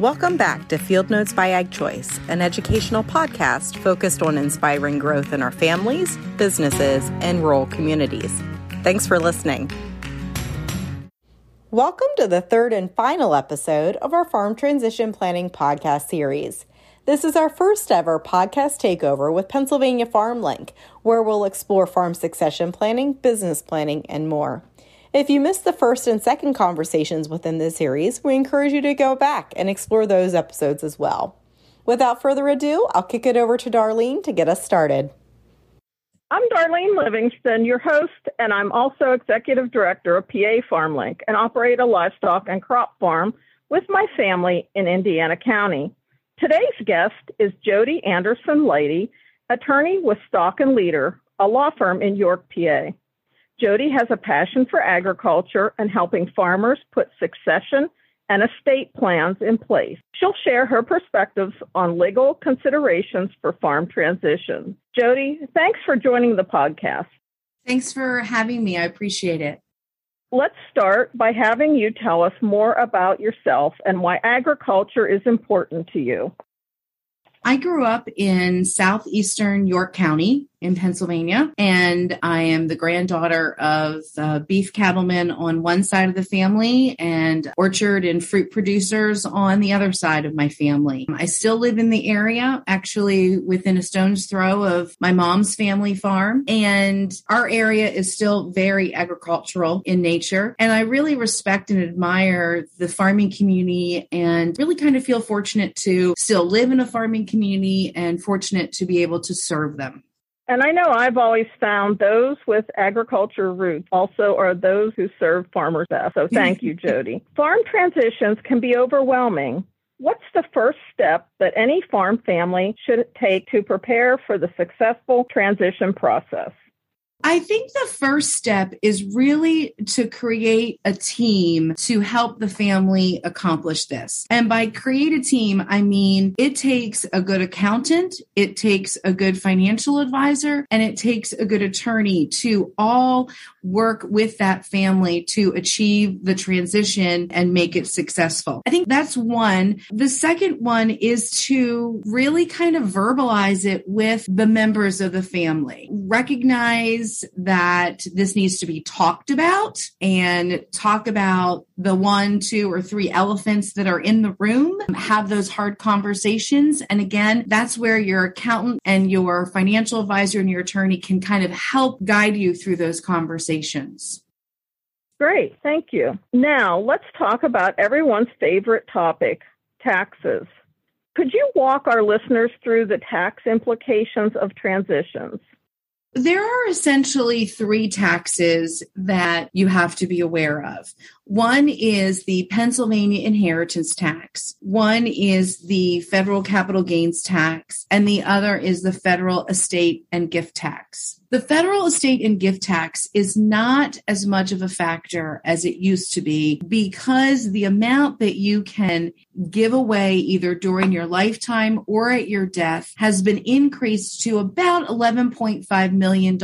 Welcome back to Field Notes by Ag Choice, an educational podcast focused on inspiring growth in our families, businesses, and rural communities. Thanks for listening. Welcome to the third and final episode of our Farm Transition Planning podcast series. This is our first ever podcast takeover with Pennsylvania FarmLink, where we'll explore farm succession planning, business planning, and more. If you missed the first and second conversations within this series, we encourage you to go back and explore those episodes as well. Without further ado, I'll kick it over to Darlene to get us started. I'm Darlene Livingston, your host, and I'm also executive director of PA FarmLink and operate a livestock and crop farm with my family in Indiana County. Today's guest is Jody Anderson Leedy, attorney with Stock and Leader, a law firm in York, PA. Jody has a passion for agriculture and helping farmers put succession and estate plans in place. She'll share her perspectives on legal considerations for farm transition. Jody, thanks for joining the podcast. Thanks for having me. I appreciate it. Let's start by having you tell us more about yourself and why agriculture is important to you. I grew up in southeastern York County in Pennsylvania. And I am the granddaughter of uh, beef cattlemen on one side of the family and orchard and fruit producers on the other side of my family. I still live in the area, actually within a stone's throw of my mom's family farm. And our area is still very agricultural in nature. And I really respect and admire the farming community and really kind of feel fortunate to still live in a farming community and fortunate to be able to serve them. And I know I've always found those with agriculture roots also are those who serve farmers best. So thank you, Jody. Farm transitions can be overwhelming. What's the first step that any farm family should take to prepare for the successful transition process? I think the first step is really to create a team to help the family accomplish this. And by create a team, I mean it takes a good accountant, it takes a good financial advisor, and it takes a good attorney to all work with that family to achieve the transition and make it successful. I think that's one. The second one is to really kind of verbalize it with the members of the family. Recognize that this needs to be talked about and talk about the one, two, or three elephants that are in the room, have those hard conversations. And again, that's where your accountant and your financial advisor and your attorney can kind of help guide you through those conversations. Great, thank you. Now let's talk about everyone's favorite topic taxes. Could you walk our listeners through the tax implications of transitions? There are essentially three taxes that you have to be aware of. One is the Pennsylvania inheritance tax. One is the federal capital gains tax. And the other is the federal estate and gift tax. The federal estate and gift tax is not as much of a factor as it used to be because the amount that you can give away either during your lifetime or at your death has been increased to about $11.5 million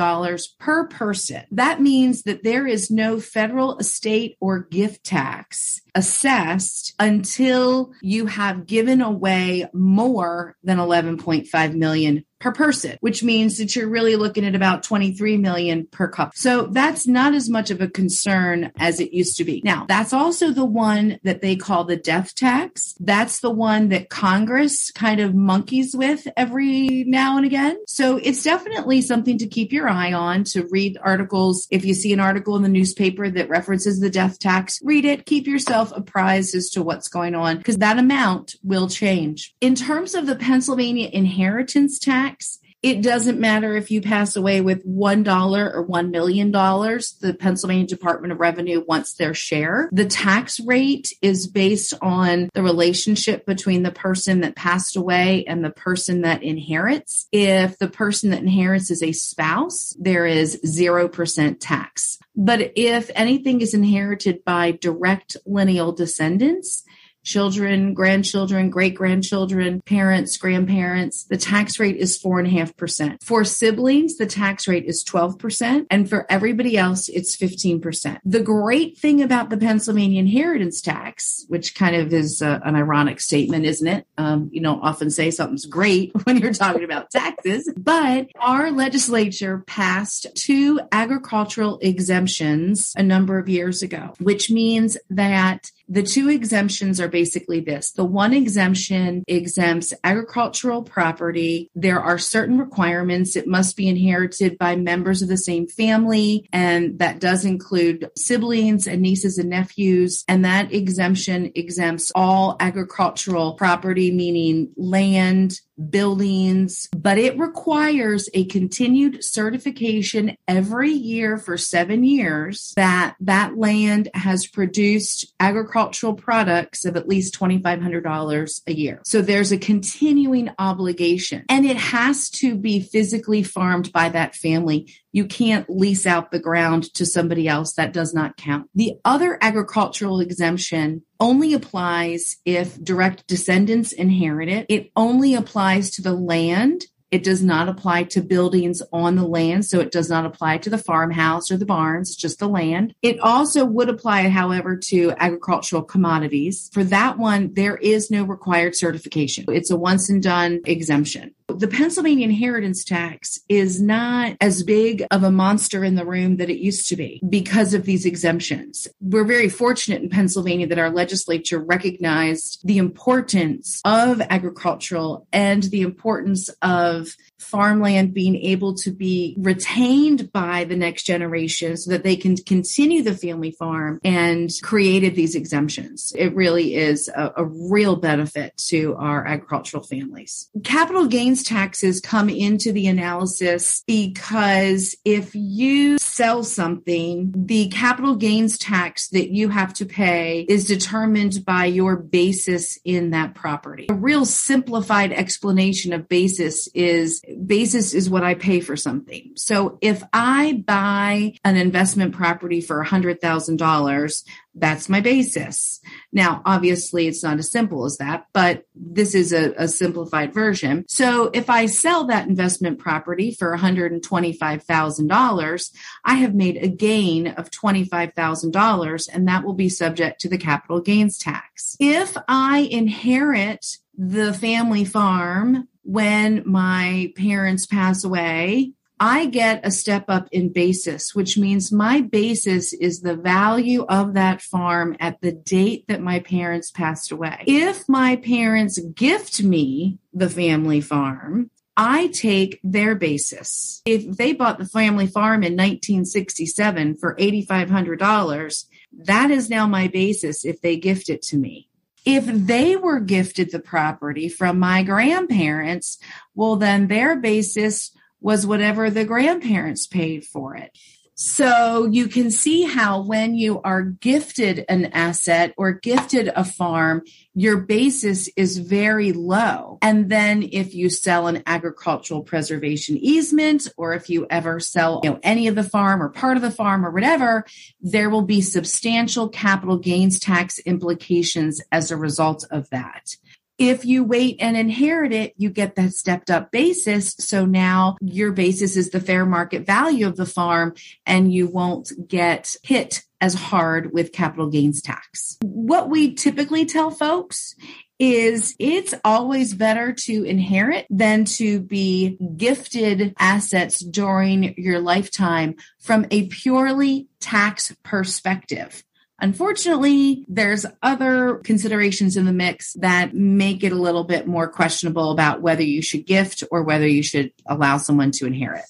per person. That means that there is no federal estate or gift tax assessed until you have given away more than 11.5 million per person, which means that you're really looking at about 23 million per couple. So that's not as much of a concern as it used to be. Now, that's also the one that they call the death tax. That's the one that Congress kind of monkeys with every now and again. So it's definitely something to keep your eye on to read articles. If you see an article in the newspaper that references the death tax, read it, keep yourself apprised as to what's going on because that amount will change. In terms of the Pennsylvania inheritance tax, tax. It doesn't matter if you pass away with $1 or $1 million. The Pennsylvania Department of Revenue wants their share. The tax rate is based on the relationship between the person that passed away and the person that inherits. If the person that inherits is a spouse, there is 0% tax. But if anything is inherited by direct lineal descendants, children, grandchildren, great grandchildren, parents, grandparents, the tax rate is four and a half percent. For siblings, the tax rate is 12%. And for everybody else, it's 15%. The great thing about the Pennsylvania inheritance tax, which kind of is a, an ironic statement, isn't it? Um, you don't often say something's great when you're talking about taxes, but our legislature passed two agricultural exemptions a number of years ago, which means that the two exemptions are basically this. The one exemption exempts agricultural property. There are certain requirements. It must be inherited by members of the same family. And that does include siblings and nieces and nephews. And that exemption exempts all agricultural property, meaning land, buildings, but it requires a continued certification every year for seven years that that land has produced agricultural products of at least $2,500 a year. So there's a continuing obligation and it has to be physically farmed by that family. You can't lease out the ground to somebody else. That does not count. The other agricultural exemption only applies if direct descendants inherit it. It only applies to the land it does not apply to buildings on the land, so it does not apply to the farmhouse or the barns, just the land. It also would apply, however, to agricultural commodities. For that one, there is no required certification. It's a once and done exemption. The Pennsylvania inheritance tax is not as big of a monster in the room that it used to be because of these exemptions. We're very fortunate in Pennsylvania that our legislature recognized the importance of agricultural and the importance of farmland being able to be retained by the next generation so that they can continue the family farm and created these exemptions. It really is a, a real benefit to our agricultural families. Capital gains taxes come into the analysis because if you sell something, the capital gains tax that you have to pay is determined by your basis in that property. A real simplified explanation of basis is basis is what I pay for something. So if I buy an investment property for $100,000, that's my basis. Now, obviously, it's not as simple as that, but this is a, a simplified version. So if I sell that investment property for $125,000, I have made a gain of $25,000, and that will be subject to the capital gains tax. If I inherit the family farm when my parents pass away, I get a step up in basis, which means my basis is the value of that farm at the date that my parents passed away. If my parents gift me the family farm, I take their basis. If they bought the family farm in 1967 for $8,500, that is now my basis if they gift it to me. If they were gifted the property from my grandparents, well, then their basis was whatever the grandparents paid for it. So you can see how when you are gifted an asset or gifted a farm, your basis is very low. And then if you sell an agricultural preservation easement, or if you ever sell you know, any of the farm or part of the farm or whatever, there will be substantial capital gains tax implications as a result of that. If you wait and inherit it, you get that stepped up basis. So now your basis is the fair market value of the farm and you won't get hit as hard with capital gains tax. What we typically tell folks is it's always better to inherit than to be gifted assets during your lifetime from a purely tax perspective. Unfortunately, there's other considerations in the mix that make it a little bit more questionable about whether you should gift or whether you should allow someone to inherit.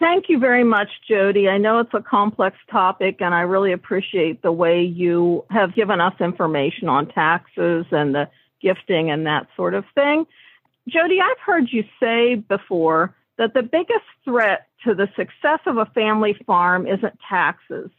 Thank you very much, Jody. I know it's a complex topic, and I really appreciate the way you have given us information on taxes and the gifting and that sort of thing. Jody, I've heard you say before that the biggest threat to the success of a family farm isn't taxes,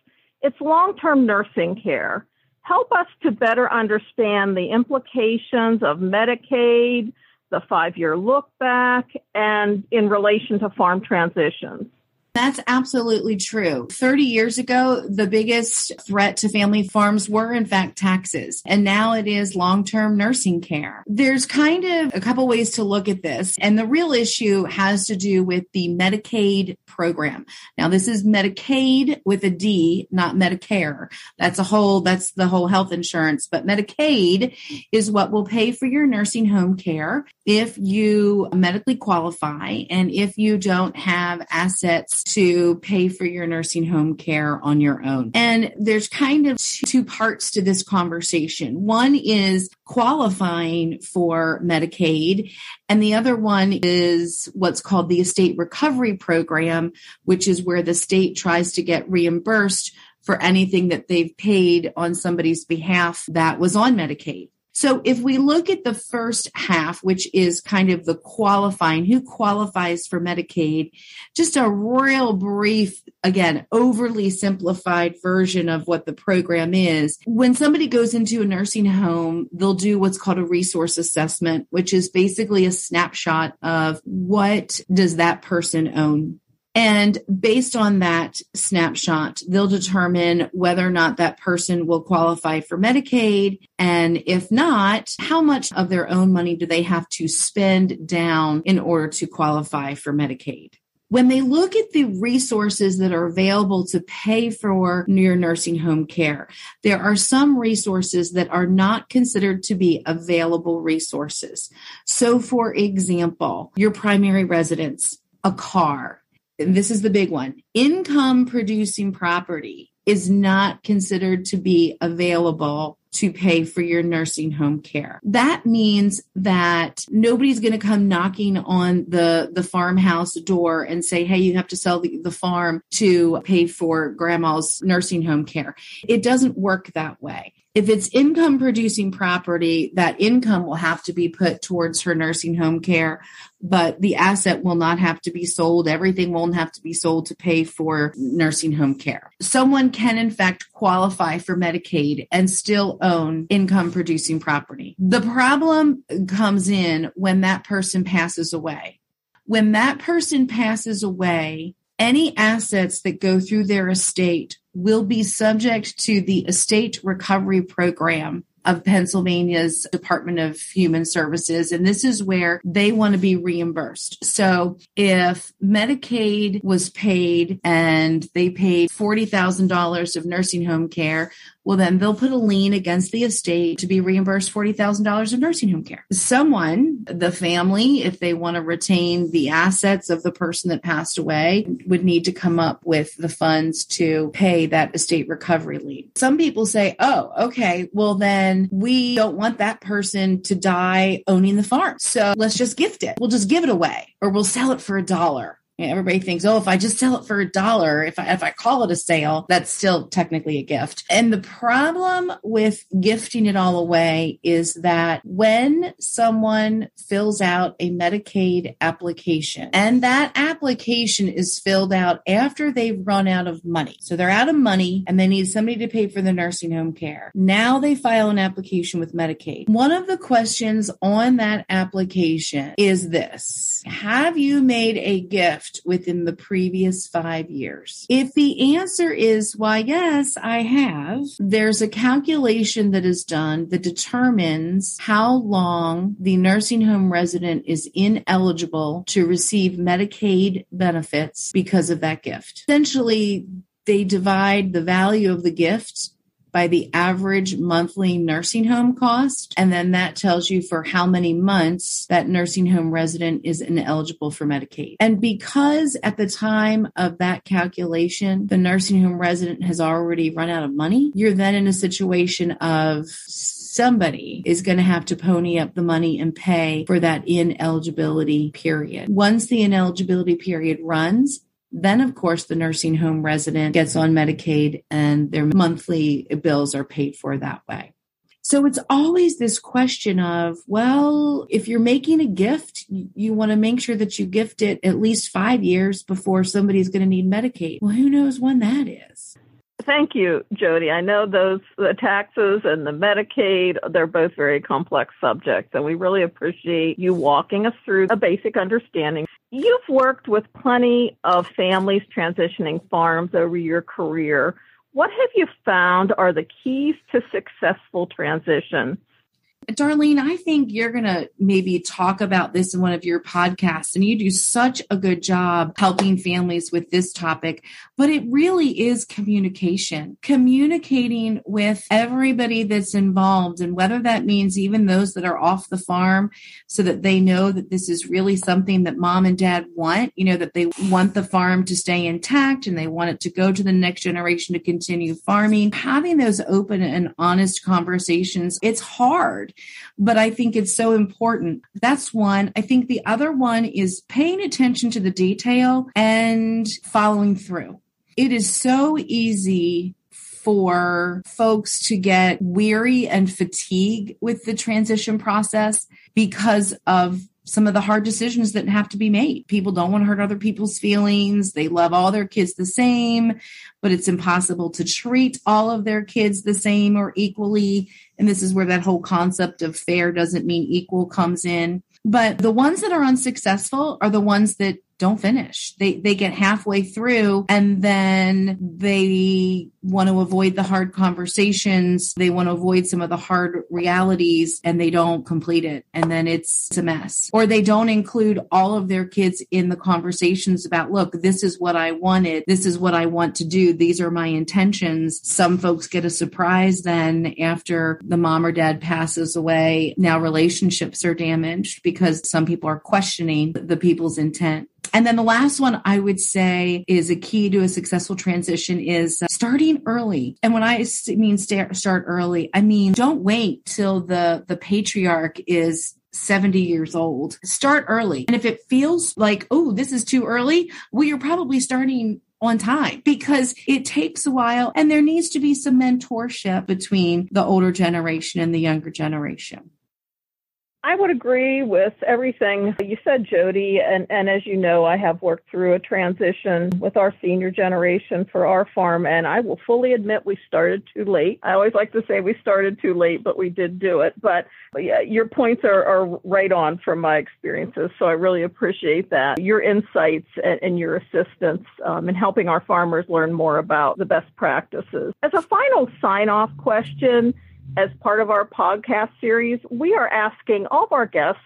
it's long term nursing care. Help us to better understand the implications of Medicaid, the five year look back, and in relation to farm transitions. That's absolutely true. 30 years ago, the biggest threat to family farms were, in fact, taxes. And now it is long term nursing care. There's kind of a couple ways to look at this. And the real issue has to do with the Medicaid program. Now, this is Medicaid with a D, not Medicare. That's a whole, that's the whole health insurance. But Medicaid is what will pay for your nursing home care if you medically qualify and if you don't have assets to pay for your nursing home care on your own. And there's kind of two parts to this conversation. One is qualifying for Medicaid, and the other one is what's called the estate recovery program, which is where the state tries to get reimbursed for anything that they've paid on somebody's behalf that was on Medicaid. So if we look at the first half, which is kind of the qualifying, who qualifies for Medicaid, just a real brief, again, overly simplified version of what the program is. When somebody goes into a nursing home, they'll do what's called a resource assessment, which is basically a snapshot of what does that person own and based on that snapshot, they'll determine whether or not that person will qualify for Medicaid. And if not, how much of their own money do they have to spend down in order to qualify for Medicaid? When they look at the resources that are available to pay for your nursing home care, there are some resources that are not considered to be available resources. So, for example, your primary residence, a car, this is the big one income producing property is not considered to be available to pay for your nursing home care. That means that nobody's going to come knocking on the, the farmhouse door and say, Hey, you have to sell the, the farm to pay for grandma's nursing home care. It doesn't work that way. If it's income producing property, that income will have to be put towards her nursing home care, but the asset will not have to be sold. Everything won't have to be sold to pay for nursing home care. Someone can, in fact, qualify for Medicaid and still own income producing property. The problem comes in when that person passes away. When that person passes away, any assets that go through their estate will be subject to the estate recovery program of Pennsylvania's Department of Human Services. And this is where they want to be reimbursed. So if Medicaid was paid and they paid $40,000 of nursing home care, well, then they'll put a lien against the estate to be reimbursed $40,000 of nursing home care. Someone, the family, if they want to retain the assets of the person that passed away, would need to come up with the funds to pay that estate recovery lien. Some people say, oh, okay, well, then we don't want that person to die owning the farm. So let's just gift it. We'll just give it away or we'll sell it for a dollar Everybody thinks, oh, if I just sell it for a dollar, if I, if I call it a sale, that's still technically a gift. And the problem with gifting it all away is that when someone fills out a Medicaid application and that application is filled out after they've run out of money. So they're out of money and they need somebody to pay for the nursing home care. Now they file an application with Medicaid. One of the questions on that application is this. Have you made a gift within the previous five years? If the answer is, why, yes, I have, there's a calculation that is done that determines how long the nursing home resident is ineligible to receive Medicaid benefits because of that gift. Essentially, they divide the value of the gift by the average monthly nursing home cost. And then that tells you for how many months that nursing home resident is ineligible for Medicaid. And because at the time of that calculation, the nursing home resident has already run out of money, you're then in a situation of somebody is going to have to pony up the money and pay for that ineligibility period. Once the ineligibility period runs, then, of course, the nursing home resident gets on Medicaid and their monthly bills are paid for that way. So it's always this question of, well, if you're making a gift, you want to make sure that you gift it at least five years before somebody's going to need Medicaid. Well, who knows when that is? Thank you, Jody. I know those the taxes and the Medicaid, they're both very complex subjects, and we really appreciate you walking us through a basic understanding. You've worked with plenty of families transitioning farms over your career. What have you found are the keys to successful transition? Darlene, I think you're going to maybe talk about this in one of your podcasts, and you do such a good job helping families with this topic. But it really is communication, communicating with everybody that's involved, and whether that means even those that are off the farm so that they know that this is really something that mom and dad want, you know, that they want the farm to stay intact and they want it to go to the next generation to continue farming. Having those open and honest conversations, it's hard but I think it's so important. That's one. I think the other one is paying attention to the detail and following through. It is so easy for folks to get weary and fatigue with the transition process because of some of the hard decisions that have to be made. People don't want to hurt other people's feelings. They love all their kids the same, but it's impossible to treat all of their kids the same or equally. And this is where that whole concept of fair doesn't mean equal comes in. But the ones that are unsuccessful are the ones that don't finish. They they get halfway through and then they want to avoid the hard conversations. They want to avoid some of the hard realities and they don't complete it. And then it's a mess. Or they don't include all of their kids in the conversations about, look, this is what I wanted. This is what I want to do. These are my intentions. Some folks get a surprise then after the mom or dad passes away. Now relationships are damaged because some people are questioning the people's intent. And then the last one I would say is a key to a successful transition is uh, starting early. And when I mean start early, I mean don't wait till the the patriarch is 70 years old. Start early. And if it feels like, oh, this is too early, well, you're probably starting on time because it takes a while and there needs to be some mentorship between the older generation and the younger generation. I would agree with everything you said, Jody. And, and as you know, I have worked through a transition with our senior generation for our farm, and I will fully admit we started too late. I always like to say we started too late, but we did do it. But, but yeah, your points are, are right on from my experiences, so I really appreciate that. Your insights and, and your assistance um, in helping our farmers learn more about the best practices. As a final sign off question, as part of our podcast series, we are asking all of our guests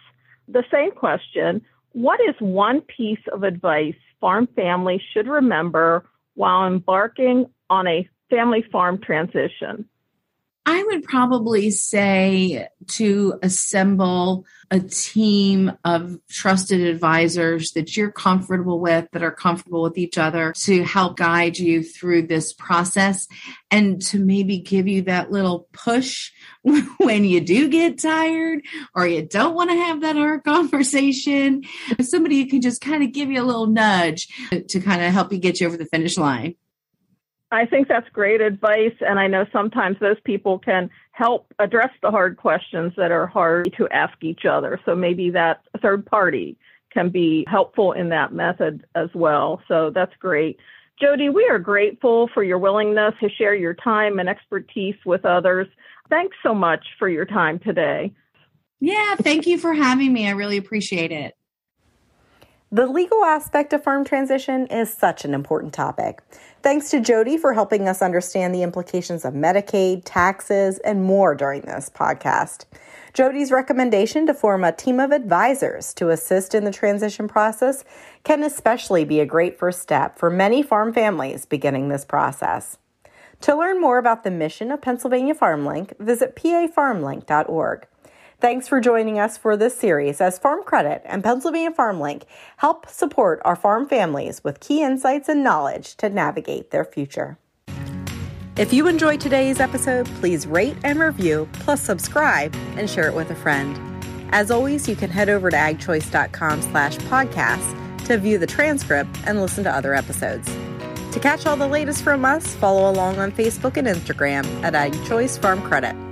the same question What is one piece of advice farm families should remember while embarking on a family farm transition? I would probably say to assemble a team of trusted advisors that you're comfortable with, that are comfortable with each other to help guide you through this process and to maybe give you that little push when you do get tired or you don't want to have that hard conversation. Somebody who can just kind of give you a little nudge to kind of help you get you over the finish line. I think that's great advice. And I know sometimes those people can help address the hard questions that are hard to ask each other. So maybe that third party can be helpful in that method as well. So that's great. Jody, we are grateful for your willingness to share your time and expertise with others. Thanks so much for your time today. Yeah, thank you for having me. I really appreciate it. The legal aspect of farm transition is such an important topic. Thanks to Jody for helping us understand the implications of Medicaid, taxes, and more during this podcast. Jody's recommendation to form a team of advisors to assist in the transition process can especially be a great first step for many farm families beginning this process. To learn more about the mission of Pennsylvania FarmLink, visit pafarmlink.org. Thanks for joining us for this series as Farm Credit and Pennsylvania FarmLink help support our farm families with key insights and knowledge to navigate their future. If you enjoyed today's episode, please rate and review, plus subscribe and share it with a friend. As always, you can head over to agchoice.com slash podcasts to view the transcript and listen to other episodes. To catch all the latest from us, follow along on Facebook and Instagram at AgChoice Farm Credit.